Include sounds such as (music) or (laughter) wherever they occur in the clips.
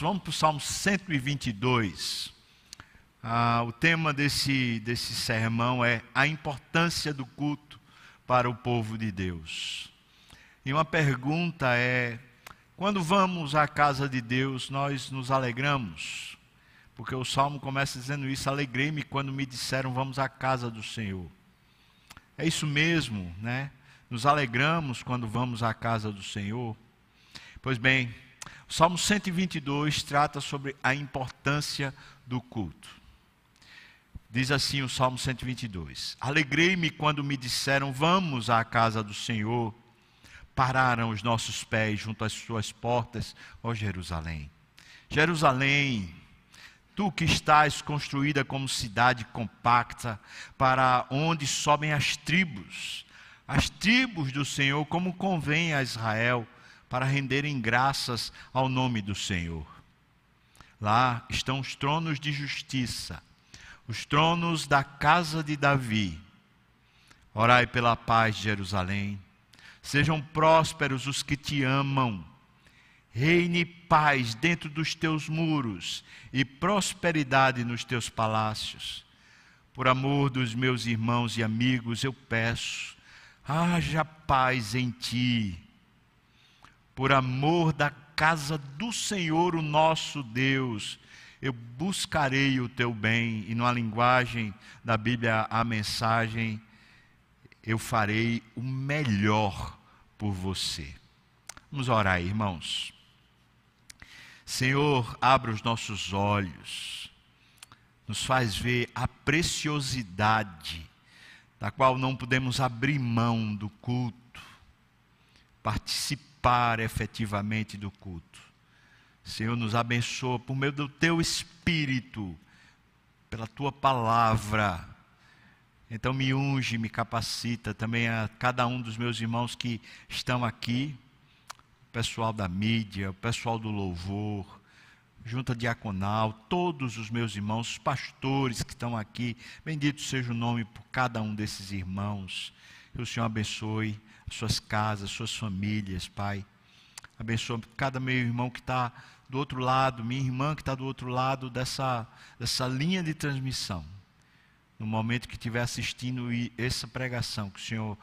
Vamos para o Salmo 122. Ah, o tema desse, desse sermão é a importância do culto para o povo de Deus. E uma pergunta é: quando vamos à casa de Deus, nós nos alegramos? Porque o salmo começa dizendo isso: alegrei-me quando me disseram vamos à casa do Senhor. É isso mesmo, né? Nos alegramos quando vamos à casa do Senhor. Pois bem, o Salmo 122 trata sobre a importância do culto. Diz assim o Salmo 122: Alegrei-me quando me disseram, Vamos à casa do Senhor. Pararam os nossos pés junto às suas portas, ó Jerusalém. Jerusalém, tu que estás construída como cidade compacta, para onde sobem as tribos, as tribos do Senhor, como convém a Israel para renderem graças ao nome do Senhor. Lá estão os tronos de justiça, os tronos da casa de Davi. Orai pela paz de Jerusalém. Sejam prósperos os que te amam. Reine paz dentro dos teus muros e prosperidade nos teus palácios. Por amor dos meus irmãos e amigos, eu peço, haja paz em ti por amor da casa do Senhor, o nosso Deus, eu buscarei o teu bem, e numa linguagem da Bíblia, a mensagem, eu farei o melhor por você. Vamos orar, irmãos. Senhor, abre os nossos olhos, nos faz ver a preciosidade da qual não podemos abrir mão do culto, participar participar efetivamente do culto. Senhor, nos abençoa por meio do teu espírito, pela tua palavra. Então me unge, me capacita também a cada um dos meus irmãos que estão aqui, o pessoal da mídia, o pessoal do louvor, junta diaconal, todos os meus irmãos, os pastores que estão aqui. Bendito seja o nome por cada um desses irmãos. Que o Senhor abençoe suas casas, suas famílias, Pai. Abençoa cada meu irmão que está do outro lado, minha irmã que está do outro lado dessa, dessa linha de transmissão. No momento que estiver assistindo essa pregação, que o Senhor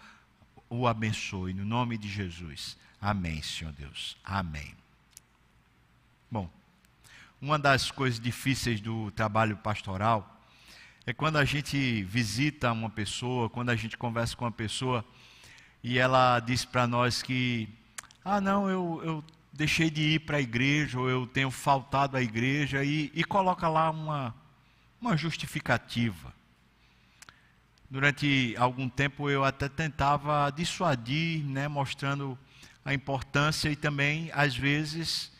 o abençoe, no nome de Jesus. Amém, Senhor Deus. Amém. Bom, uma das coisas difíceis do trabalho pastoral é quando a gente visita uma pessoa, quando a gente conversa com uma pessoa e ela disse para nós que, ah, não, eu, eu deixei de ir para a igreja, ou eu tenho faltado à igreja, e, e coloca lá uma, uma justificativa. Durante algum tempo eu até tentava dissuadir, né, mostrando a importância e também, às vezes,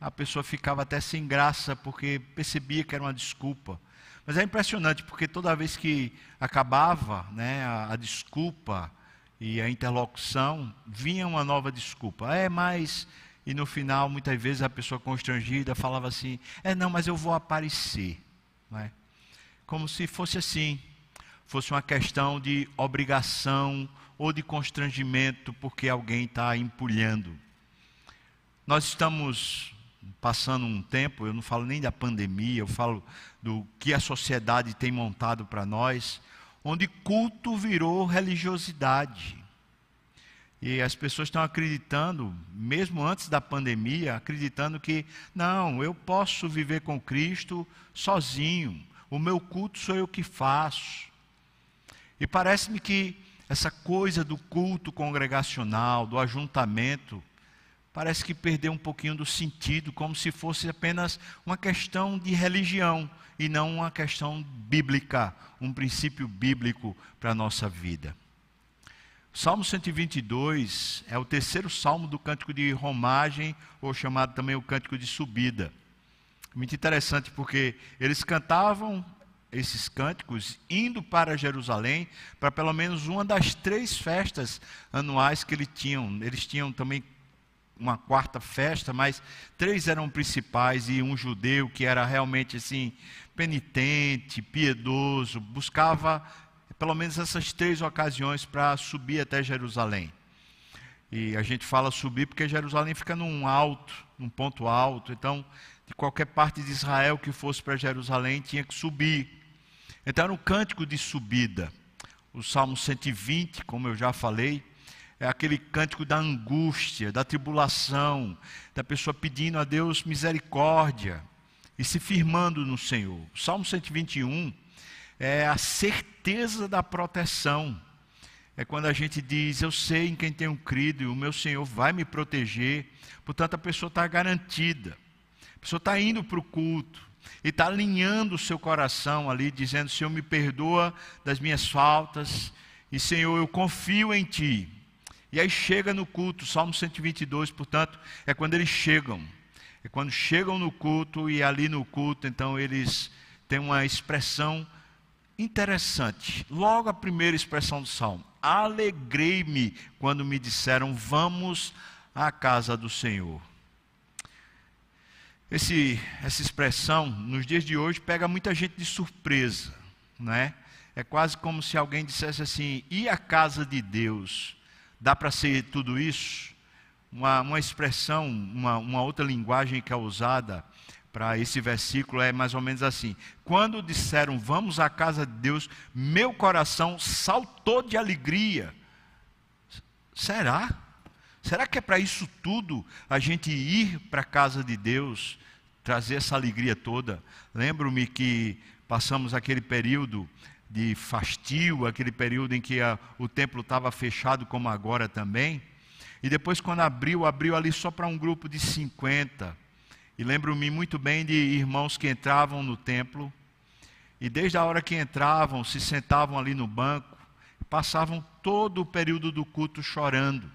a pessoa ficava até sem graça porque percebia que era uma desculpa. Mas é impressionante porque toda vez que acabava né, a, a desculpa, e a interlocução, vinha uma nova desculpa. É, mas. E no final, muitas vezes, a pessoa constrangida falava assim: É, não, mas eu vou aparecer. Não é? Como se fosse assim, fosse uma questão de obrigação ou de constrangimento porque alguém está empulhando. Nós estamos passando um tempo, eu não falo nem da pandemia, eu falo do que a sociedade tem montado para nós, onde culto virou religiosidade. E as pessoas estão acreditando, mesmo antes da pandemia, acreditando que, não, eu posso viver com Cristo sozinho, o meu culto sou eu que faço. E parece-me que essa coisa do culto congregacional, do ajuntamento, parece que perdeu um pouquinho do sentido, como se fosse apenas uma questão de religião e não uma questão bíblica, um princípio bíblico para a nossa vida. Salmo 122 é o terceiro salmo do cântico de romagem, ou chamado também o cântico de subida. Muito interessante porque eles cantavam esses cânticos indo para Jerusalém para pelo menos uma das três festas anuais que eles tinham. Eles tinham também uma quarta festa, mas três eram principais e um judeu que era realmente assim penitente, piedoso, buscava pelo menos essas três ocasiões para subir até Jerusalém. E a gente fala subir porque Jerusalém fica num alto, num ponto alto. Então, de qualquer parte de Israel que fosse para Jerusalém tinha que subir. Então era um cântico de subida. O Salmo 120, como eu já falei, é aquele cântico da angústia, da tribulação, da pessoa pedindo a Deus misericórdia e se firmando no Senhor. O Salmo 121 é a certeza da proteção. É quando a gente diz: Eu sei em quem tenho crido e o meu Senhor vai me proteger. Portanto, a pessoa está garantida. A pessoa está indo para o culto e está alinhando o seu coração ali, dizendo: Senhor, me perdoa das minhas faltas e Senhor, eu confio em Ti. E aí chega no culto, Salmo 122, portanto, é quando eles chegam. É quando chegam no culto e ali no culto, então eles têm uma expressão interessante. Logo a primeira expressão do salmo: Alegrei-me quando me disseram, vamos à casa do Senhor. Esse, essa expressão, nos dias de hoje, pega muita gente de surpresa, não é? É quase como se alguém dissesse assim: e a casa de Deus? Dá para ser tudo isso? Uma, uma expressão, uma, uma outra linguagem que é usada para esse versículo é mais ou menos assim: Quando disseram vamos à casa de Deus, meu coração saltou de alegria. Será? Será que é para isso tudo a gente ir para a casa de Deus, trazer essa alegria toda? Lembro-me que passamos aquele período de fastio, aquele período em que a, o templo estava fechado, como agora também. E depois, quando abriu, abriu ali só para um grupo de 50. E lembro-me muito bem de irmãos que entravam no templo, e desde a hora que entravam, se sentavam ali no banco, passavam todo o período do culto chorando.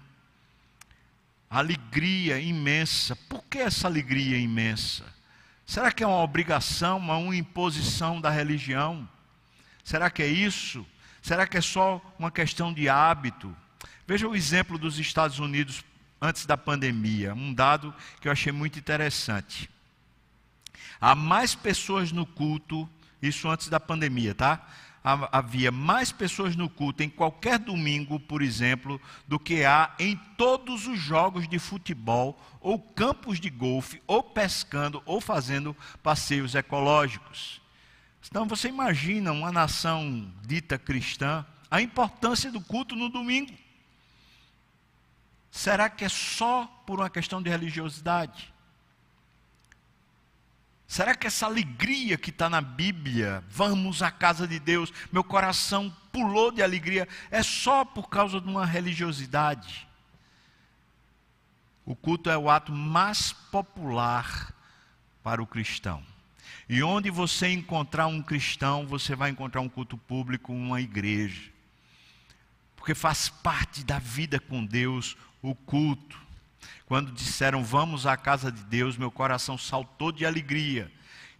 Alegria imensa. Por que essa alegria imensa? Será que é uma obrigação, uma imposição da religião? Será que é isso? Será que é só uma questão de hábito? Veja o exemplo dos Estados Unidos antes da pandemia, um dado que eu achei muito interessante. Há mais pessoas no culto, isso antes da pandemia, tá? Havia mais pessoas no culto em qualquer domingo, por exemplo, do que há em todos os jogos de futebol, ou campos de golfe, ou pescando, ou fazendo passeios ecológicos. Então você imagina uma nação dita cristã, a importância do culto no domingo. Será que é só por uma questão de religiosidade? Será que essa alegria que está na Bíblia, vamos à casa de Deus, meu coração pulou de alegria, é só por causa de uma religiosidade? O culto é o ato mais popular para o cristão. E onde você encontrar um cristão, você vai encontrar um culto público, uma igreja. Porque faz parte da vida com Deus o culto. Quando disseram vamos à casa de Deus, meu coração saltou de alegria.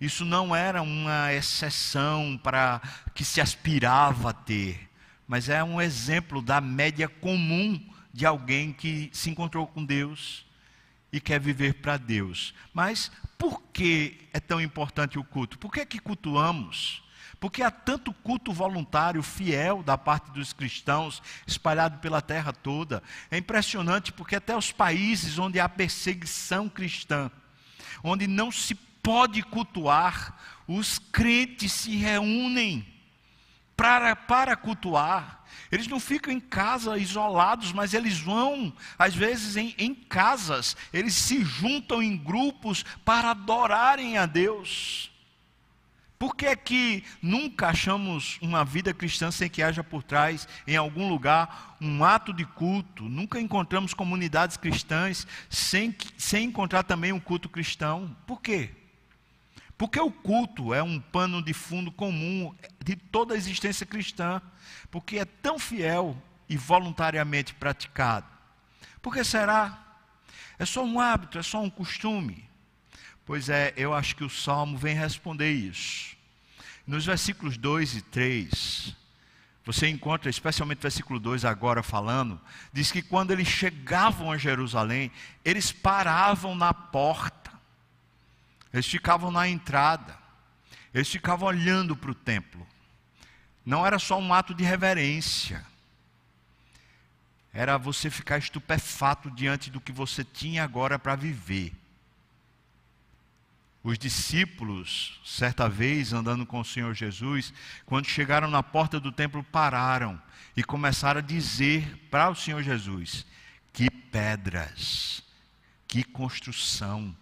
Isso não era uma exceção para que se aspirava a ter, mas é um exemplo da média comum de alguém que se encontrou com Deus e quer viver para Deus. Mas por que é tão importante o culto? Por que, é que cultuamos? Porque há tanto culto voluntário, fiel da parte dos cristãos, espalhado pela terra toda. É impressionante porque até os países onde há perseguição cristã, onde não se pode cultuar, os crentes se reúnem para, para cultuar. Eles não ficam em casa isolados, mas eles vão, às vezes, em, em casas, eles se juntam em grupos para adorarem a Deus. Por que é que nunca achamos uma vida cristã sem que haja por trás, em algum lugar, um ato de culto? Nunca encontramos comunidades cristãs sem, sem encontrar também um culto cristão. Por quê? Porque o culto é um pano de fundo comum de toda a existência cristã, porque é tão fiel e voluntariamente praticado. Por que será? É só um hábito, é só um costume. Pois é, eu acho que o salmo vem responder isso. Nos versículos 2 e 3, você encontra, especialmente o versículo 2 agora falando, diz que quando eles chegavam a Jerusalém, eles paravam na porta eles ficavam na entrada, eles ficavam olhando para o templo. Não era só um ato de reverência, era você ficar estupefato diante do que você tinha agora para viver. Os discípulos, certa vez andando com o Senhor Jesus, quando chegaram na porta do templo, pararam e começaram a dizer para o Senhor Jesus: Que pedras, que construção.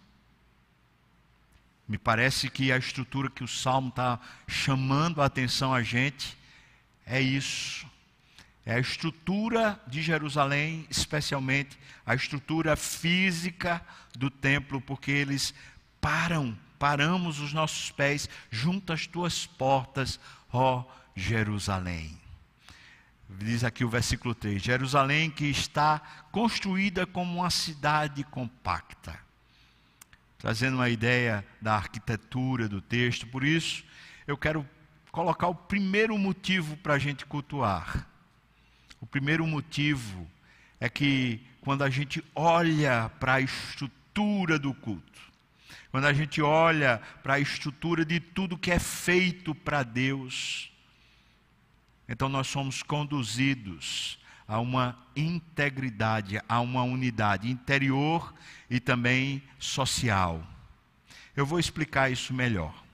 Me parece que a estrutura que o salmo está chamando a atenção a gente é isso. É a estrutura de Jerusalém, especialmente a estrutura física do templo, porque eles param, paramos os nossos pés junto às tuas portas, ó Jerusalém. Diz aqui o versículo 3: Jerusalém que está construída como uma cidade compacta. Trazendo uma ideia da arquitetura do texto, por isso eu quero colocar o primeiro motivo para a gente cultuar. O primeiro motivo é que quando a gente olha para a estrutura do culto, quando a gente olha para a estrutura de tudo que é feito para Deus, então nós somos conduzidos a uma integridade, a uma unidade interior e também social. Eu vou explicar isso melhor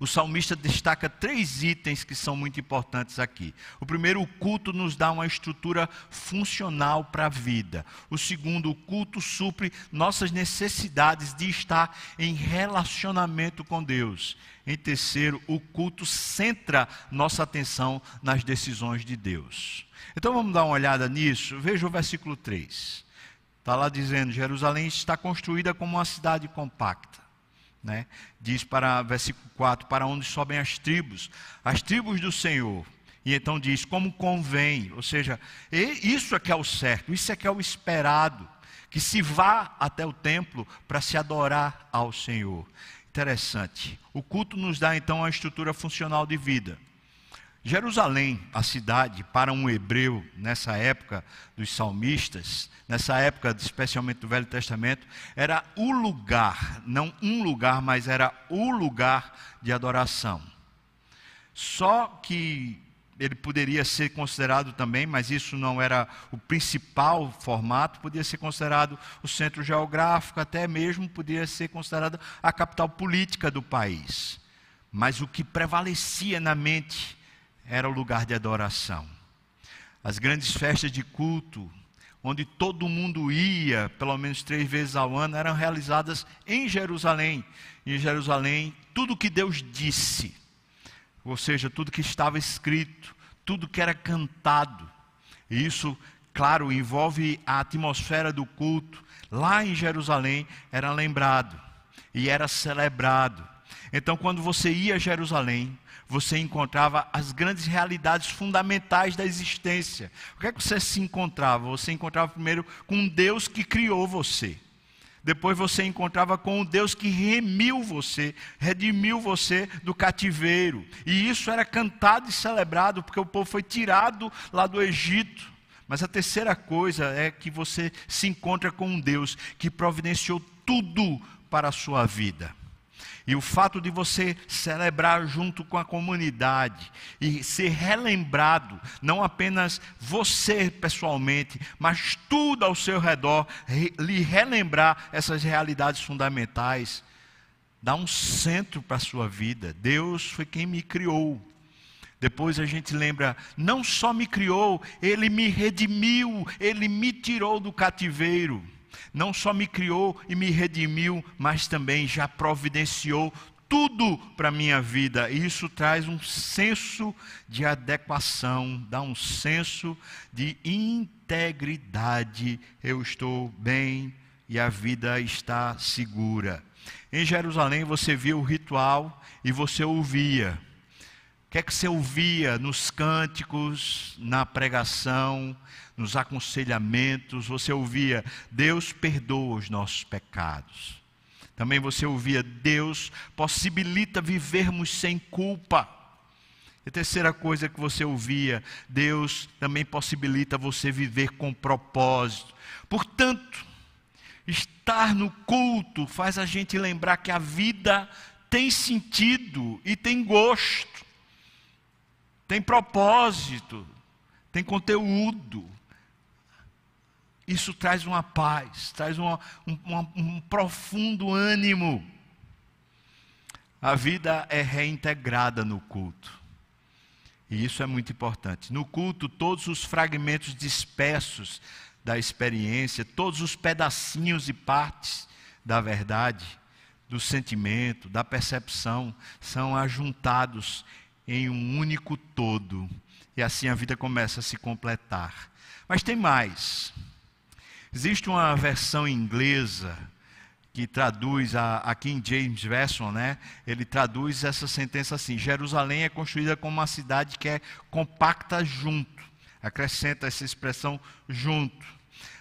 o salmista destaca três itens que são muito importantes aqui. O primeiro, o culto nos dá uma estrutura funcional para a vida. O segundo, o culto supre nossas necessidades de estar em relacionamento com Deus. Em terceiro, o culto centra nossa atenção nas decisões de Deus. Então vamos dar uma olhada nisso. Veja o versículo 3. Está lá dizendo: Jerusalém está construída como uma cidade compacta. Né? Diz para versículo 4: Para onde sobem as tribos, as tribos do Senhor. E então diz: Como convém, ou seja, isso é que é o certo, isso é que é o esperado, que se vá até o templo para se adorar ao Senhor. Interessante. O culto nos dá então uma estrutura funcional de vida. Jerusalém, a cidade, para um hebreu, nessa época dos salmistas, nessa época especialmente do Velho Testamento, era o lugar, não um lugar, mas era o lugar de adoração. Só que ele poderia ser considerado também, mas isso não era o principal formato, podia ser considerado o centro geográfico, até mesmo podia ser considerado a capital política do país. Mas o que prevalecia na mente era o lugar de adoração. As grandes festas de culto, onde todo mundo ia, pelo menos três vezes ao ano, eram realizadas em Jerusalém. Em Jerusalém, tudo que Deus disse, ou seja, tudo que estava escrito, tudo que era cantado, e isso, claro, envolve a atmosfera do culto, lá em Jerusalém era lembrado e era celebrado. Então, quando você ia a Jerusalém, você encontrava as grandes realidades fundamentais da existência. O que é que você se encontrava? Você encontrava primeiro com Deus que criou você. Depois você encontrava com um Deus que remiu você, redimiu você do cativeiro. E isso era cantado e celebrado, porque o povo foi tirado lá do Egito. Mas a terceira coisa é que você se encontra com um Deus que providenciou tudo para a sua vida. E o fato de você celebrar junto com a comunidade e ser relembrado, não apenas você pessoalmente, mas tudo ao seu redor, lhe relembrar essas realidades fundamentais, dá um centro para a sua vida. Deus foi quem me criou. Depois a gente lembra, não só me criou, ele me redimiu, ele me tirou do cativeiro não só me criou e me redimiu, mas também já providenciou tudo para a minha vida. E isso traz um senso de adequação, dá um senso de integridade. Eu estou bem e a vida está segura. Em Jerusalém você via o ritual e você ouvia. O que é que você ouvia nos cânticos, na pregação, nos aconselhamentos, você ouvia: Deus perdoa os nossos pecados. Também você ouvia: Deus possibilita vivermos sem culpa. E a terceira coisa que você ouvia: Deus também possibilita você viver com propósito. Portanto, estar no culto faz a gente lembrar que a vida tem sentido e tem gosto, tem propósito, tem conteúdo. Isso traz uma paz, traz uma, um, uma, um profundo ânimo. a vida é reintegrada no culto. E isso é muito importante. No culto, todos os fragmentos dispersos da experiência, todos os pedacinhos e partes da verdade, do sentimento, da percepção, são ajuntados em um único todo. E assim a vida começa a se completar. Mas tem mais. Existe uma versão inglesa que traduz a, a King James Version, né? Ele traduz essa sentença assim: Jerusalém é construída como uma cidade que é compacta junto. Acrescenta essa expressão junto.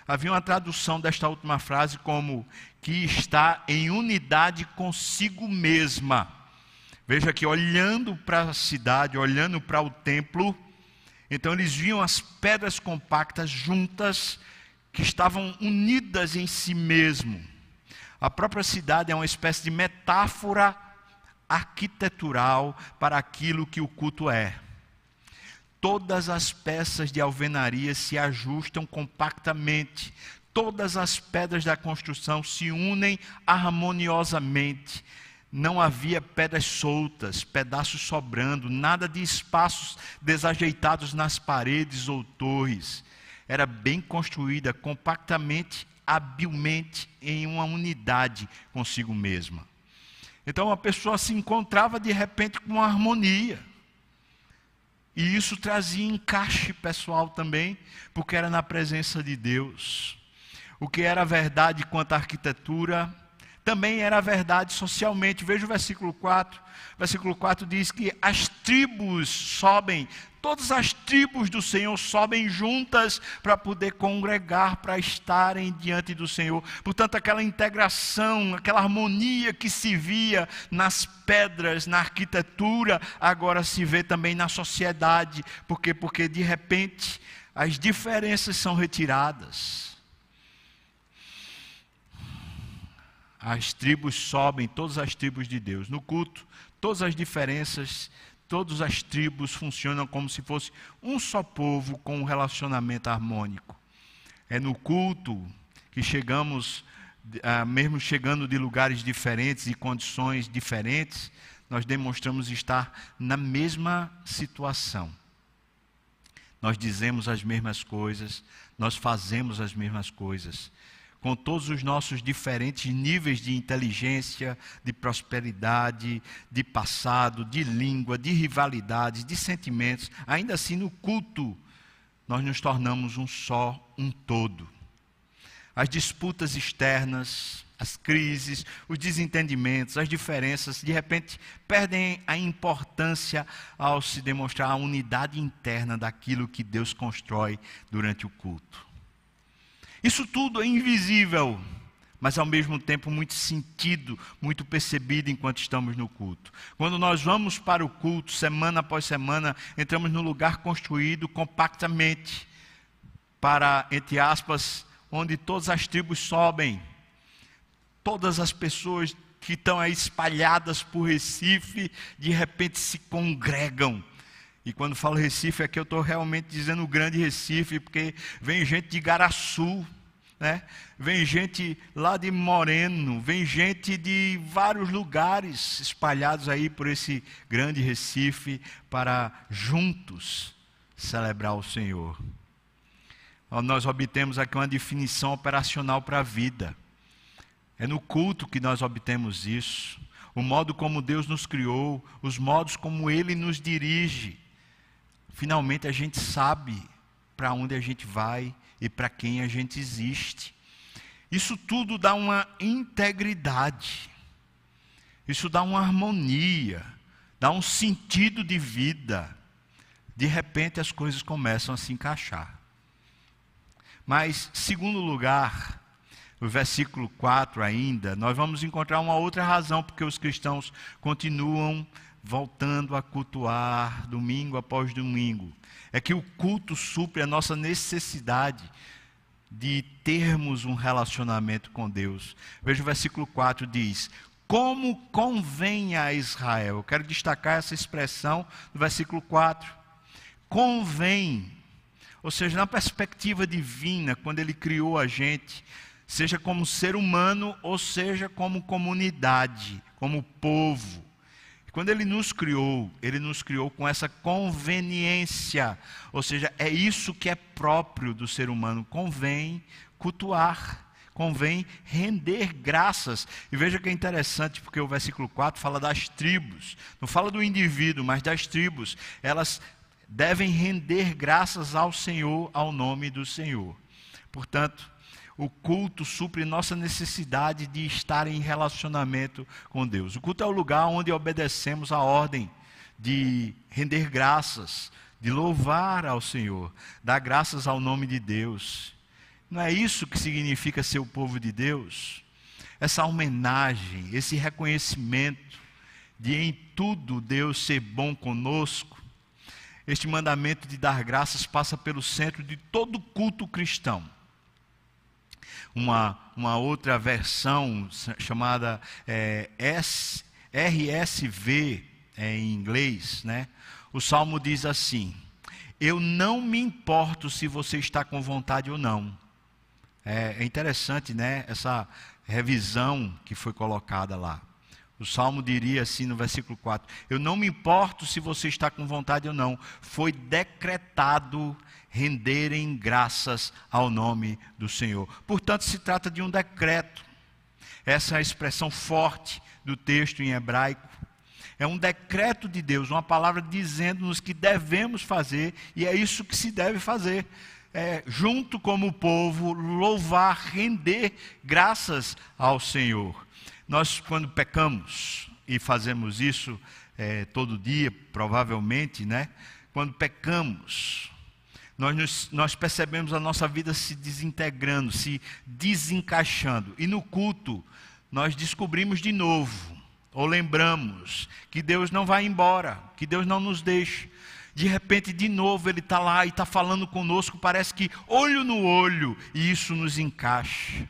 Havia uma tradução desta última frase como que está em unidade consigo mesma. Veja que olhando para a cidade, olhando para o templo, então eles viam as pedras compactas juntas que estavam unidas em si mesmo. A própria cidade é uma espécie de metáfora arquitetural para aquilo que o culto é. Todas as peças de alvenaria se ajustam compactamente, todas as pedras da construção se unem harmoniosamente. Não havia pedras soltas, pedaços sobrando, nada de espaços desajeitados nas paredes ou torres. Era bem construída, compactamente habilmente em uma unidade consigo mesma. Então a pessoa se encontrava de repente com uma harmonia. E isso trazia encaixe pessoal também, porque era na presença de Deus. O que era verdade quanto à arquitetura, também era verdade socialmente. Veja o versículo 4. O versículo 4 diz que as tribos sobem Todas as tribos do Senhor sobem juntas para poder congregar, para estarem diante do Senhor. Portanto, aquela integração, aquela harmonia que se via nas pedras, na arquitetura, agora se vê também na sociedade. Por quê? Porque de repente as diferenças são retiradas. As tribos sobem, todas as tribos de Deus. No culto, todas as diferenças todas as tribos funcionam como se fosse um só povo com um relacionamento harmônico. É no culto que chegamos, ah, mesmo chegando de lugares diferentes e condições diferentes, nós demonstramos estar na mesma situação. Nós dizemos as mesmas coisas, nós fazemos as mesmas coisas com todos os nossos diferentes níveis de inteligência, de prosperidade, de passado, de língua, de rivalidades, de sentimentos, ainda assim no culto nós nos tornamos um só, um todo. As disputas externas, as crises, os desentendimentos, as diferenças, de repente perdem a importância ao se demonstrar a unidade interna daquilo que Deus constrói durante o culto. Isso tudo é invisível, mas ao mesmo tempo muito sentido, muito percebido enquanto estamos no culto. Quando nós vamos para o culto, semana após semana, entramos no lugar construído compactamente para, entre aspas, onde todas as tribos sobem, todas as pessoas que estão aí espalhadas por Recife, de repente se congregam e quando falo Recife, aqui eu estou realmente dizendo o grande Recife, porque vem gente de Garaçu, né? vem gente lá de Moreno, vem gente de vários lugares espalhados aí por esse grande Recife para juntos celebrar o Senhor. Nós obtemos aqui uma definição operacional para a vida. É no culto que nós obtemos isso. O modo como Deus nos criou, os modos como Ele nos dirige finalmente a gente sabe para onde a gente vai e para quem a gente existe. Isso tudo dá uma integridade, isso dá uma harmonia, dá um sentido de vida. De repente as coisas começam a se encaixar. Mas, segundo lugar, no versículo 4 ainda, nós vamos encontrar uma outra razão porque os cristãos continuam voltando a cultuar domingo após domingo. É que o culto supre a nossa necessidade de termos um relacionamento com Deus. Veja o versículo 4 diz: Como convém a Israel. Eu quero destacar essa expressão no versículo 4. Convém. Ou seja, na perspectiva divina, quando ele criou a gente, seja como ser humano ou seja como comunidade, como povo Quando ele nos criou, ele nos criou com essa conveniência, ou seja, é isso que é próprio do ser humano, convém cultuar convém render graças. E veja que é interessante, porque o versículo 4 fala das tribos, não fala do indivíduo, mas das tribos. Elas devem render graças ao Senhor, ao nome do Senhor. Portanto, o culto supre nossa necessidade de estar em relacionamento com Deus. O culto é o lugar onde obedecemos a ordem de render graças, de louvar ao Senhor, dar graças ao nome de Deus. Não é isso que significa ser o povo de Deus? Essa homenagem, esse reconhecimento de em tudo Deus ser bom conosco. Este mandamento de dar graças passa pelo centro de todo culto cristão. Uma, uma outra versão chamada é, S, RSV é, em inglês, né? o salmo diz assim: Eu não me importo se você está com vontade ou não é, é interessante, né? Essa revisão que foi colocada lá. O salmo diria assim no versículo 4: Eu não me importo se você está com vontade ou não, foi decretado renderem graças ao nome do Senhor. Portanto, se trata de um decreto. Essa é a expressão forte do texto em hebraico. É um decreto de Deus, uma palavra dizendo-nos que devemos fazer, e é isso que se deve fazer é, junto como povo, louvar, render graças ao Senhor. Nós, quando pecamos, e fazemos isso é, todo dia, provavelmente, né? Quando pecamos, nós, nos, nós percebemos a nossa vida se desintegrando, se desencaixando. E no culto, nós descobrimos de novo, ou lembramos, que Deus não vai embora, que Deus não nos deixa de repente, de novo, Ele está lá e está falando conosco, parece que olho no olho, e isso nos encaixa.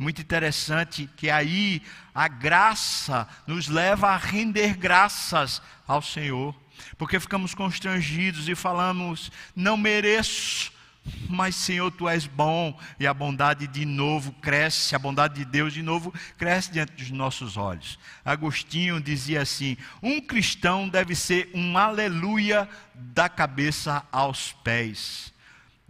Muito interessante que aí a graça nos leva a render graças ao Senhor, porque ficamos constrangidos e falamos: não mereço, mas, Senhor, tu és bom e a bondade de novo cresce, a bondade de Deus de novo cresce diante dos nossos olhos. Agostinho dizia assim: um cristão deve ser um aleluia da cabeça aos pés.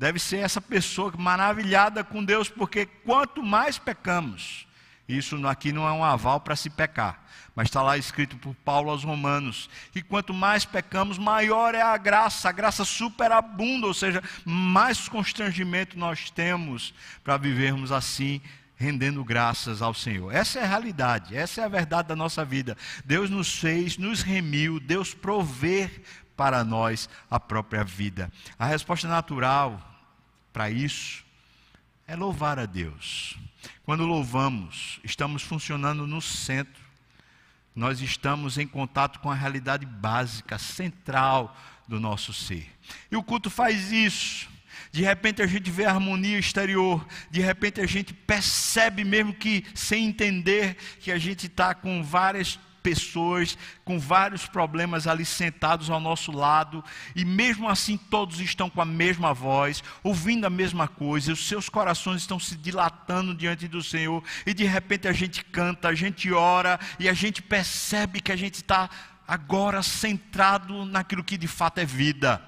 Deve ser essa pessoa maravilhada com Deus, porque quanto mais pecamos, isso aqui não é um aval para se pecar, mas está lá escrito por Paulo aos Romanos: que quanto mais pecamos, maior é a graça, a graça superabunda, ou seja, mais constrangimento nós temos para vivermos assim, rendendo graças ao Senhor. Essa é a realidade, essa é a verdade da nossa vida. Deus nos fez, nos remiu, Deus provê para nós a própria vida. A resposta natural para isso é louvar a Deus. Quando louvamos, estamos funcionando no centro. Nós estamos em contato com a realidade básica, central do nosso ser. E o culto faz isso. De repente a gente vê a harmonia exterior, de repente a gente percebe mesmo que, sem entender, que a gente está com várias pessoas com vários problemas ali sentados ao nosso lado, e mesmo assim todos estão com a mesma voz, ouvindo a mesma coisa, os seus corações estão se dilatando diante do Senhor, e de repente a gente canta, a gente ora, e a gente percebe que a gente está agora centrado naquilo que de fato é vida.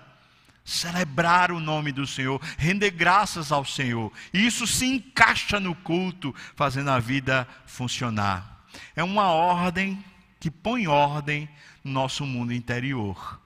Celebrar o nome do Senhor, render graças ao Senhor, e isso se encaixa no culto, fazendo a vida funcionar. É uma ordem que põe ordem no nosso mundo interior.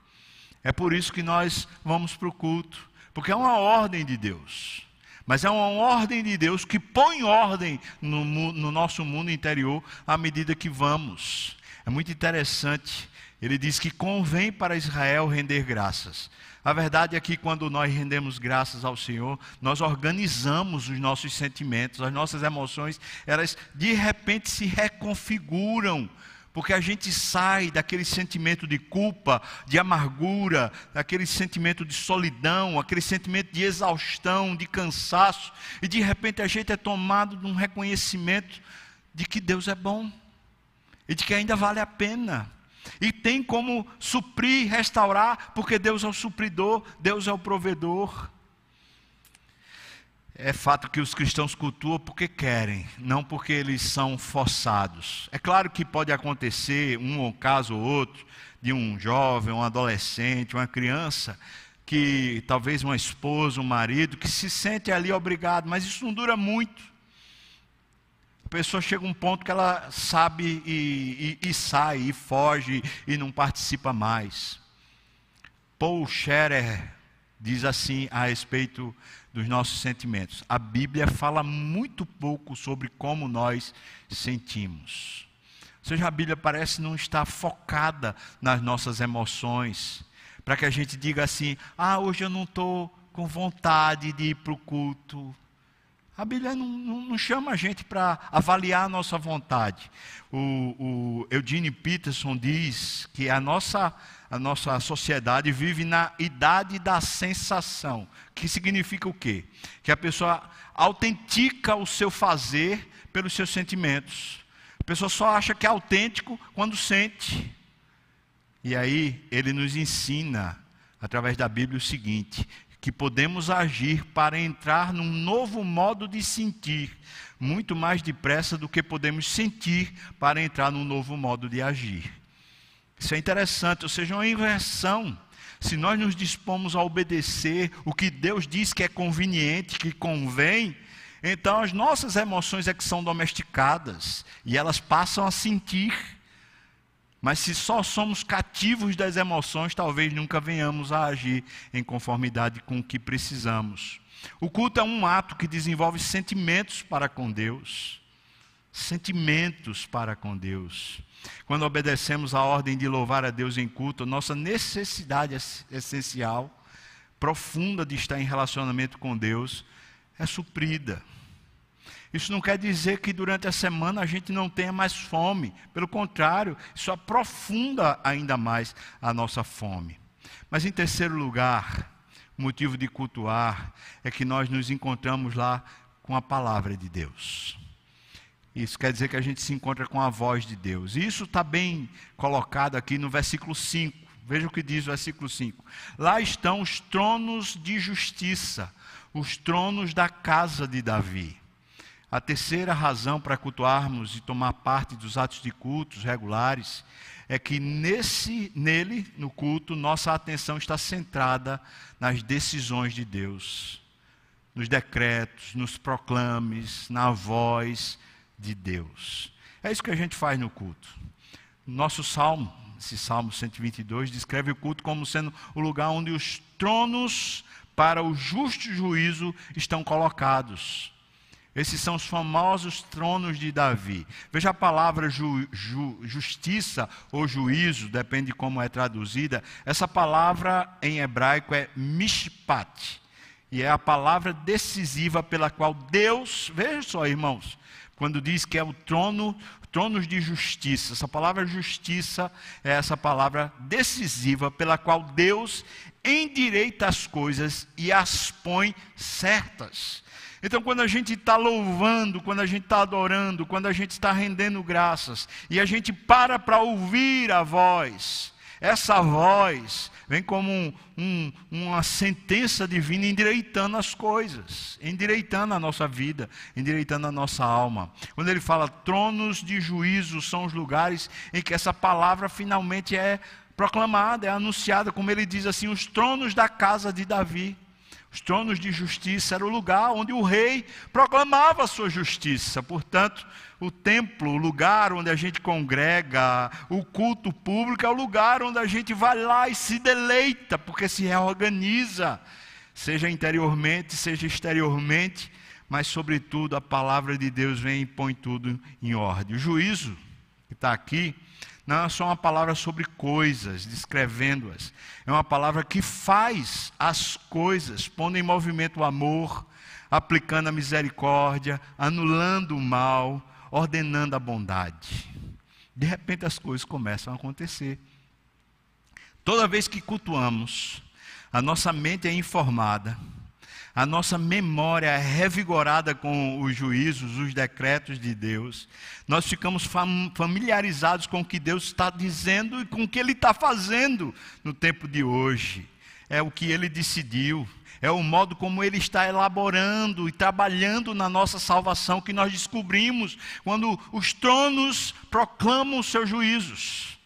É por isso que nós vamos para o culto, porque é uma ordem de Deus. Mas é uma ordem de Deus que põe ordem no, no nosso mundo interior à medida que vamos. É muito interessante. Ele diz que convém para Israel render graças. A verdade é que quando nós rendemos graças ao Senhor, nós organizamos os nossos sentimentos, as nossas emoções, elas de repente se reconfiguram porque a gente sai daquele sentimento de culpa, de amargura, daquele sentimento de solidão, aquele sentimento de exaustão, de cansaço, e de repente a gente é tomado de um reconhecimento de que Deus é bom e de que ainda vale a pena. E tem como suprir, restaurar, porque Deus é o supridor, Deus é o provedor. É fato que os cristãos cultuam porque querem, não porque eles são forçados. É claro que pode acontecer um caso ou outro de um jovem, um adolescente, uma criança que talvez uma esposa, um marido que se sente ali obrigado, mas isso não dura muito. A pessoa chega a um ponto que ela sabe e, e, e sai, e foge e não participa mais. Paul Scherer diz assim a respeito dos nossos sentimentos. A Bíblia fala muito pouco sobre como nós sentimos. Ou seja, a Bíblia parece não estar focada nas nossas emoções, para que a gente diga assim: ah, hoje eu não estou com vontade de ir para o culto. A Bíblia não, não, não chama a gente para avaliar a nossa vontade. O, o Eugene Peterson diz que a nossa a nossa sociedade vive na idade da sensação, que significa o quê? Que a pessoa autentica o seu fazer pelos seus sentimentos. A pessoa só acha que é autêntico quando sente. E aí ele nos ensina, através da Bíblia, o seguinte: que podemos agir para entrar num novo modo de sentir, muito mais depressa do que podemos sentir para entrar num novo modo de agir. Isso é interessante, ou seja, uma inversão. Se nós nos dispomos a obedecer o que Deus diz que é conveniente, que convém, então as nossas emoções é que são domesticadas e elas passam a sentir. Mas se só somos cativos das emoções, talvez nunca venhamos a agir em conformidade com o que precisamos. O culto é um ato que desenvolve sentimentos para com Deus. Sentimentos para com Deus. Quando obedecemos a ordem de louvar a Deus em culto, nossa necessidade essencial, profunda de estar em relacionamento com Deus, é suprida. Isso não quer dizer que durante a semana a gente não tenha mais fome. Pelo contrário, isso aprofunda ainda mais a nossa fome. Mas em terceiro lugar, motivo de cultuar é que nós nos encontramos lá com a palavra de Deus. Isso quer dizer que a gente se encontra com a voz de Deus. E isso está bem colocado aqui no versículo 5. Veja o que diz o versículo 5. Lá estão os tronos de justiça, os tronos da casa de Davi. A terceira razão para cultuarmos e tomar parte dos atos de cultos regulares é que nesse, nele, no culto, nossa atenção está centrada nas decisões de Deus, nos decretos, nos proclames, na voz, de Deus. É isso que a gente faz no culto. Nosso salmo, esse salmo 122, descreve o culto como sendo o lugar onde os tronos para o justo juízo estão colocados. Esses são os famosos tronos de Davi. Veja a palavra ju, ju, justiça ou juízo, depende de como é traduzida. Essa palavra em hebraico é mishpat. E é a palavra decisiva pela qual Deus, veja só, irmãos, quando diz que é o trono, tronos de justiça. Essa palavra justiça é essa palavra decisiva pela qual Deus endireita as coisas e as põe certas. Então, quando a gente está louvando, quando a gente está adorando, quando a gente está rendendo graças, e a gente para para ouvir a voz, essa voz vem como um, um, uma sentença divina endireitando as coisas, endireitando a nossa vida, endireitando a nossa alma. Quando ele fala tronos de juízo são os lugares em que essa palavra finalmente é proclamada, é anunciada, como ele diz assim, os tronos da casa de Davi. Os tronos de justiça era o lugar onde o rei proclamava a sua justiça. Portanto, o templo, o lugar onde a gente congrega, o culto público é o lugar onde a gente vai lá e se deleita, porque se reorganiza, seja interiormente, seja exteriormente, mas sobretudo a palavra de Deus vem e põe tudo em ordem. O juízo que está aqui não é só uma palavra sobre coisas, descrevendo-as. É uma palavra que faz as coisas, pondo em movimento o amor, aplicando a misericórdia, anulando o mal, ordenando a bondade. De repente as coisas começam a acontecer. Toda vez que cultuamos, a nossa mente é informada a nossa memória é revigorada com os juízos, os decretos de Deus, nós ficamos familiarizados com o que Deus está dizendo e com o que Ele está fazendo no tempo de hoje. É o que Ele decidiu, É o modo como Ele está elaborando e trabalhando na nossa salvação que nós descobrimos quando os tronos proclamam os seus juízos.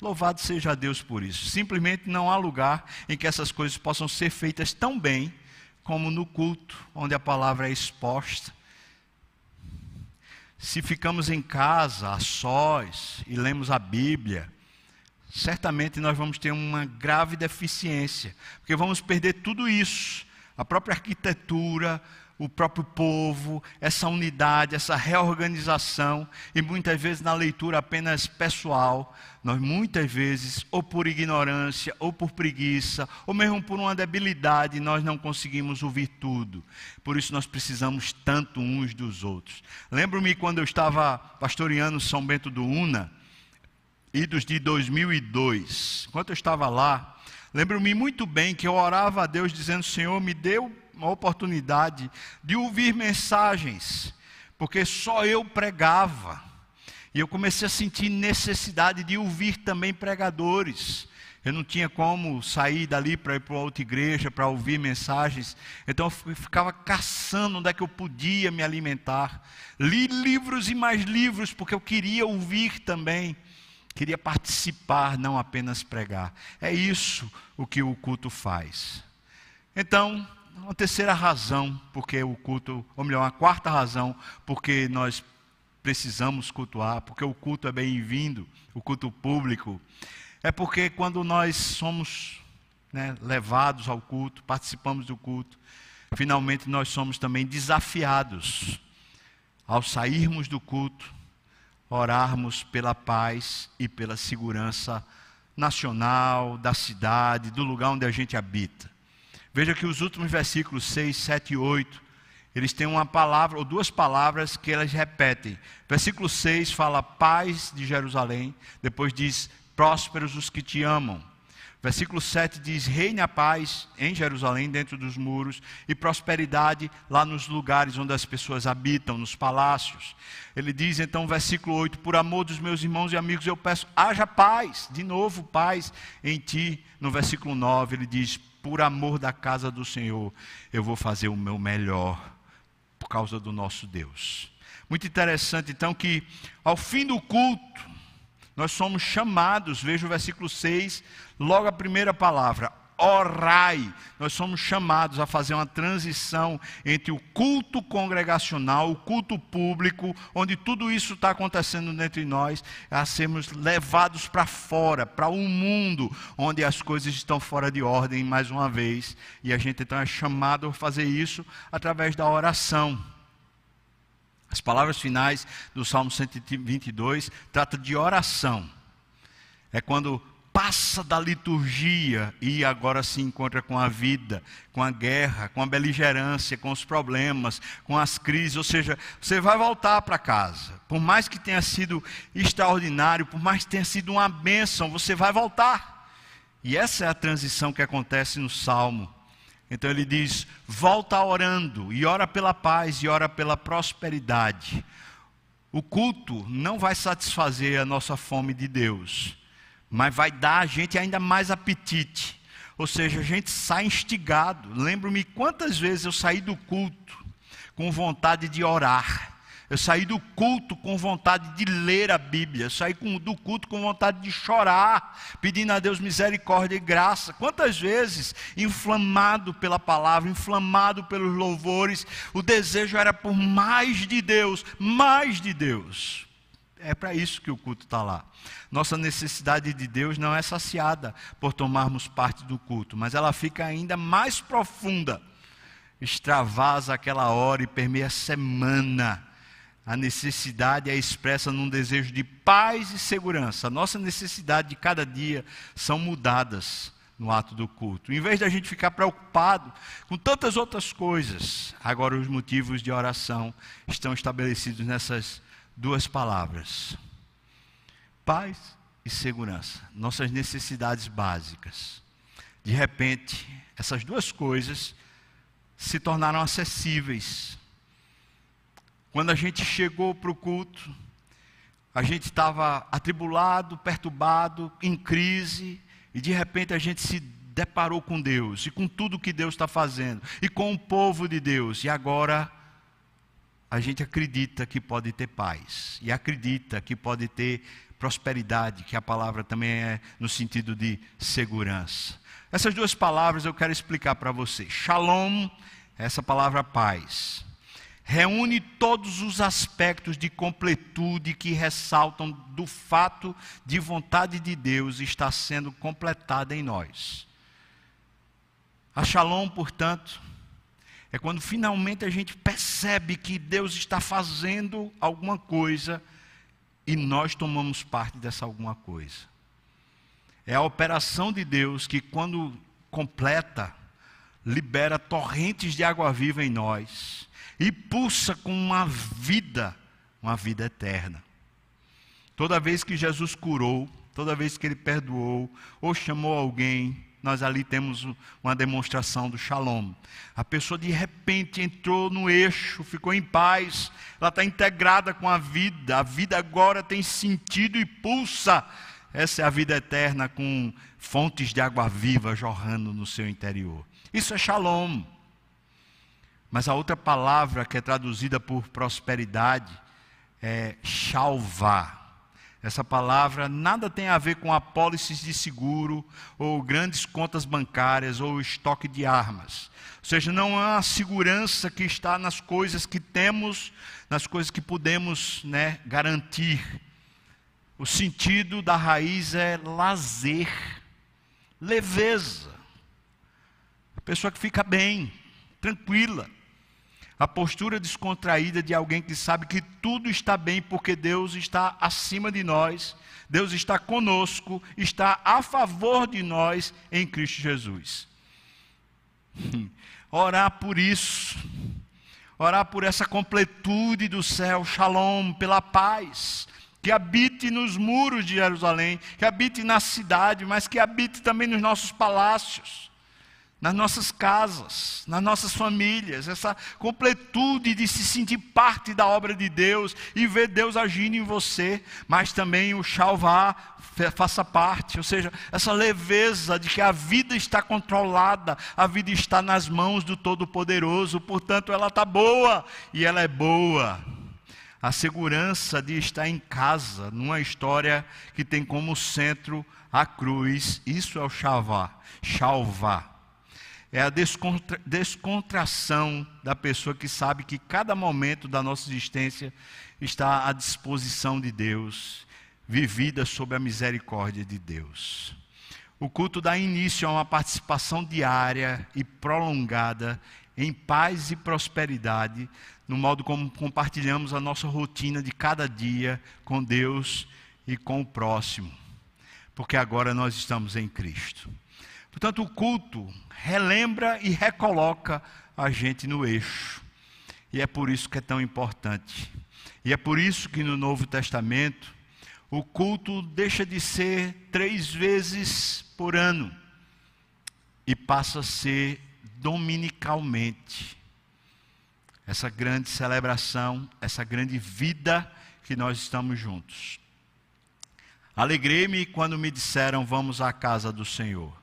Louvado seja Deus por isso. Simplesmente não há lugar em que essas coisas possam ser feitas tão bem como no culto, onde a palavra é exposta. Se ficamos em casa, a sós, e lemos a Bíblia, certamente nós vamos ter uma grave deficiência, porque vamos perder tudo isso, a própria arquitetura, o próprio povo, essa unidade, essa reorganização, e muitas vezes na leitura apenas pessoal, nós muitas vezes, ou por ignorância, ou por preguiça, ou mesmo por uma debilidade, nós não conseguimos ouvir tudo. Por isso nós precisamos tanto uns dos outros. Lembro-me quando eu estava pastoreando São Bento do Una, idos de 2002, enquanto eu estava lá, lembro-me muito bem que eu orava a Deus dizendo: Senhor, me deu uma oportunidade de ouvir mensagens, porque só eu pregava. E eu comecei a sentir necessidade de ouvir também pregadores. Eu não tinha como sair dali para ir para outra igreja para ouvir mensagens. Então eu ficava caçando onde é que eu podia me alimentar. Li livros e mais livros, porque eu queria ouvir também. Queria participar, não apenas pregar. É isso o que o culto faz. Então, uma terceira razão porque o culto, ou melhor, uma quarta razão porque nós precisamos cultuar, porque o culto é bem-vindo, o culto público, é porque quando nós somos né, levados ao culto, participamos do culto, finalmente nós somos também desafiados ao sairmos do culto, orarmos pela paz e pela segurança nacional, da cidade, do lugar onde a gente habita. Veja que os últimos versículos 6, 7 e 8, eles têm uma palavra, ou duas palavras que elas repetem. Versículo 6 fala paz de Jerusalém, depois diz prósperos os que te amam. Versículo 7 diz: Reine a paz em Jerusalém, dentro dos muros, e prosperidade lá nos lugares onde as pessoas habitam, nos palácios. Ele diz então, versículo 8: Por amor dos meus irmãos e amigos, eu peço, haja paz, de novo, paz em ti. No versículo 9, ele diz: por amor da casa do Senhor, eu vou fazer o meu melhor por causa do nosso Deus. Muito interessante, então, que ao fim do culto, nós somos chamados, veja o versículo 6, logo a primeira palavra, orai. Nós somos chamados a fazer uma transição entre o culto congregacional, o culto público, onde tudo isso está acontecendo dentro de nós, a sermos levados para fora, para um mundo onde as coisas estão fora de ordem, mais uma vez. E a gente então é chamado a fazer isso através da oração. As palavras finais do Salmo 122 tratam de oração. É quando passa da liturgia e agora se encontra com a vida, com a guerra, com a beligerância, com os problemas, com as crises. Ou seja, você vai voltar para casa. Por mais que tenha sido extraordinário, por mais que tenha sido uma bênção, você vai voltar. E essa é a transição que acontece no Salmo. Então ele diz: volta orando, e ora pela paz, e ora pela prosperidade. O culto não vai satisfazer a nossa fome de Deus mas vai dar a gente ainda mais apetite. Ou seja, a gente sai instigado. Lembro-me quantas vezes eu saí do culto com vontade de orar. Eu saí do culto com vontade de ler a Bíblia. Eu saí do culto com vontade de chorar, pedindo a Deus misericórdia e graça. Quantas vezes, inflamado pela palavra, inflamado pelos louvores, o desejo era por mais de Deus, mais de Deus. É para isso que o culto está lá. Nossa necessidade de Deus não é saciada por tomarmos parte do culto, mas ela fica ainda mais profunda. Extravasa aquela hora e permeia a semana. A necessidade é expressa num desejo de paz e segurança. Nossa necessidade de cada dia são mudadas no ato do culto. Em vez de a gente ficar preocupado com tantas outras coisas, agora os motivos de oração estão estabelecidos nessas duas palavras: paz e segurança, nossas necessidades básicas. De repente, essas duas coisas se tornaram acessíveis. Quando a gente chegou para o culto, a gente estava atribulado, perturbado, em crise, e de repente a gente se deparou com Deus e com tudo que Deus está fazendo e com o povo de Deus. E agora a gente acredita que pode ter paz e acredita que pode ter prosperidade, que a palavra também é no sentido de segurança. Essas duas palavras eu quero explicar para você. Shalom, essa palavra paz reúne todos os aspectos de completude que ressaltam do fato de vontade de Deus estar sendo completada em nós. A Shalom, portanto, é quando finalmente a gente percebe que Deus está fazendo alguma coisa e nós tomamos parte dessa alguma coisa. É a operação de Deus que, quando completa, libera torrentes de água viva em nós e pulsa com uma vida, uma vida eterna. Toda vez que Jesus curou, toda vez que ele perdoou ou chamou alguém, nós ali temos uma demonstração do shalom. A pessoa de repente entrou no eixo, ficou em paz, ela está integrada com a vida, a vida agora tem sentido e pulsa. Essa é a vida eterna com fontes de água viva jorrando no seu interior. Isso é shalom. Mas a outra palavra que é traduzida por prosperidade é chalvá. Essa palavra nada tem a ver com apólices de seguro, ou grandes contas bancárias, ou estoque de armas. Ou seja, não há segurança que está nas coisas que temos, nas coisas que podemos né, garantir. O sentido da raiz é lazer, leveza. A pessoa que fica bem, tranquila. A postura descontraída de alguém que sabe que tudo está bem porque Deus está acima de nós, Deus está conosco, está a favor de nós em Cristo Jesus. (laughs) Orar por isso, orar por essa completude do céu, shalom, pela paz, que habite nos muros de Jerusalém, que habite na cidade, mas que habite também nos nossos palácios nas nossas casas, nas nossas famílias, essa completude de se sentir parte da obra de Deus e ver Deus agindo em você, mas também o chalvá faça parte, ou seja, essa leveza de que a vida está controlada, a vida está nas mãos do Todo-Poderoso, portanto ela está boa e ela é boa. A segurança de estar em casa, numa história que tem como centro a cruz, isso é o chalvá, chalvá é a descontra, descontração da pessoa que sabe que cada momento da nossa existência está à disposição de Deus, vivida sob a misericórdia de Deus. O culto dá início a uma participação diária e prolongada em paz e prosperidade, no modo como compartilhamos a nossa rotina de cada dia com Deus e com o próximo, porque agora nós estamos em Cristo. Portanto, o culto relembra e recoloca a gente no eixo. E é por isso que é tão importante. E é por isso que no Novo Testamento o culto deixa de ser três vezes por ano e passa a ser dominicalmente. Essa grande celebração, essa grande vida que nós estamos juntos. Alegrei-me quando me disseram: Vamos à casa do Senhor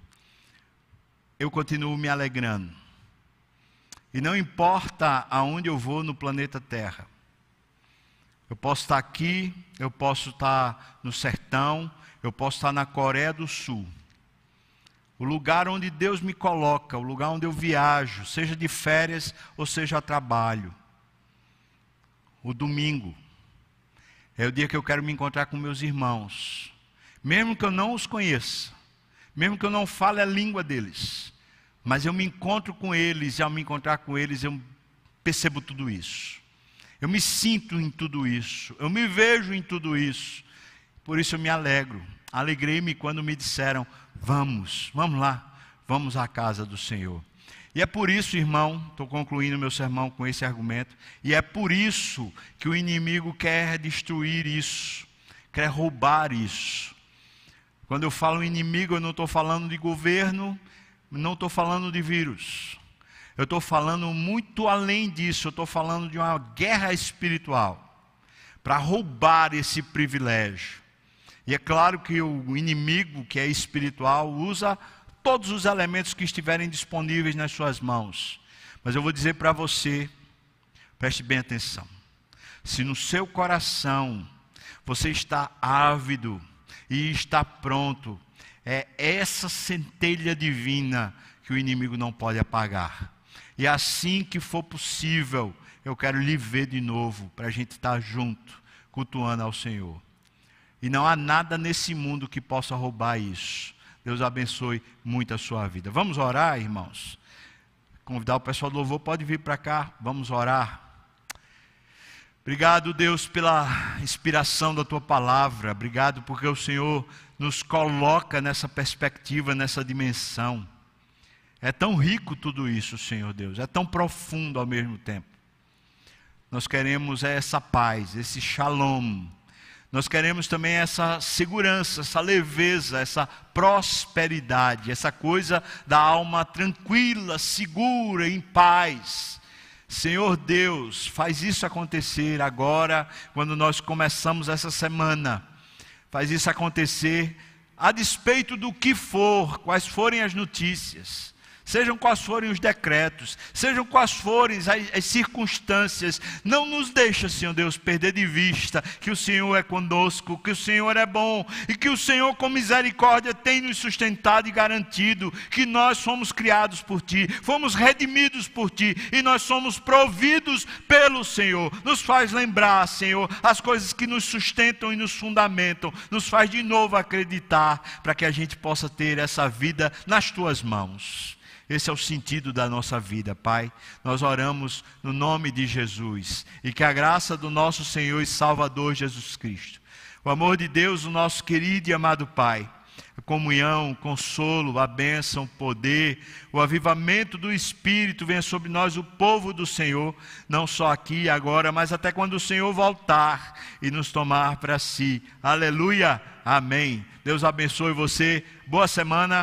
eu continuo me alegrando. E não importa aonde eu vou no planeta Terra. Eu posso estar aqui, eu posso estar no sertão, eu posso estar na Coreia do Sul. O lugar onde Deus me coloca, o lugar onde eu viajo, seja de férias ou seja a trabalho. O domingo é o dia que eu quero me encontrar com meus irmãos, mesmo que eu não os conheça mesmo que eu não fale a língua deles, mas eu me encontro com eles, e ao me encontrar com eles, eu percebo tudo isso. Eu me sinto em tudo isso, eu me vejo em tudo isso. Por isso eu me alegro. Alegrei-me quando me disseram: Vamos, vamos lá, vamos à casa do Senhor. E é por isso, irmão, estou concluindo meu sermão com esse argumento, e é por isso que o inimigo quer destruir isso, quer roubar isso. Quando eu falo inimigo, eu não estou falando de governo, não estou falando de vírus. Eu estou falando muito além disso, eu estou falando de uma guerra espiritual para roubar esse privilégio. E é claro que o inimigo, que é espiritual, usa todos os elementos que estiverem disponíveis nas suas mãos. Mas eu vou dizer para você, preste bem atenção. Se no seu coração você está ávido e está pronto, é essa centelha divina que o inimigo não pode apagar. E assim que for possível, eu quero lhe ver de novo, para a gente estar junto, cultuando ao Senhor. E não há nada nesse mundo que possa roubar isso. Deus abençoe muito a sua vida. Vamos orar, irmãos? Convidar o pessoal do louvor, pode vir para cá, vamos orar. Obrigado, Deus, pela inspiração da tua palavra. Obrigado porque o Senhor nos coloca nessa perspectiva, nessa dimensão. É tão rico tudo isso, Senhor Deus, é tão profundo ao mesmo tempo. Nós queremos essa paz, esse shalom. Nós queremos também essa segurança, essa leveza, essa prosperidade, essa coisa da alma tranquila, segura, em paz Senhor Deus, faz isso acontecer agora, quando nós começamos essa semana. Faz isso acontecer a despeito do que for, quais forem as notícias sejam quais forem os decretos, sejam quais forem as, as, circunstâncias, não nos deixa, Senhor Deus, perder de vista que o Senhor é conosco, que o Senhor é bom e que o Senhor, com misericórdia, tem nos sustentado e garantido que nós somos criados por Ti, fomos redimidos por Ti e nós somos providos pelo Senhor. Nos faz lembrar, Senhor, as coisas que nos sustentam e nos fundamentam, nos faz de novo acreditar para que a gente possa ter essa vida nas Tuas mãos. Esse é o sentido da nossa vida, Pai. Nós oramos no nome de Jesus e que a graça do nosso Senhor e Salvador Jesus Cristo, o amor de Deus, o nosso querido e amado Pai, a comunhão, o consolo, a bênção, o poder, o avivamento do Espírito venha sobre nós, o povo do Senhor, não só aqui e agora, mas até quando o Senhor voltar e nos tomar para si. Aleluia. Amém. Deus abençoe você. Boa semana.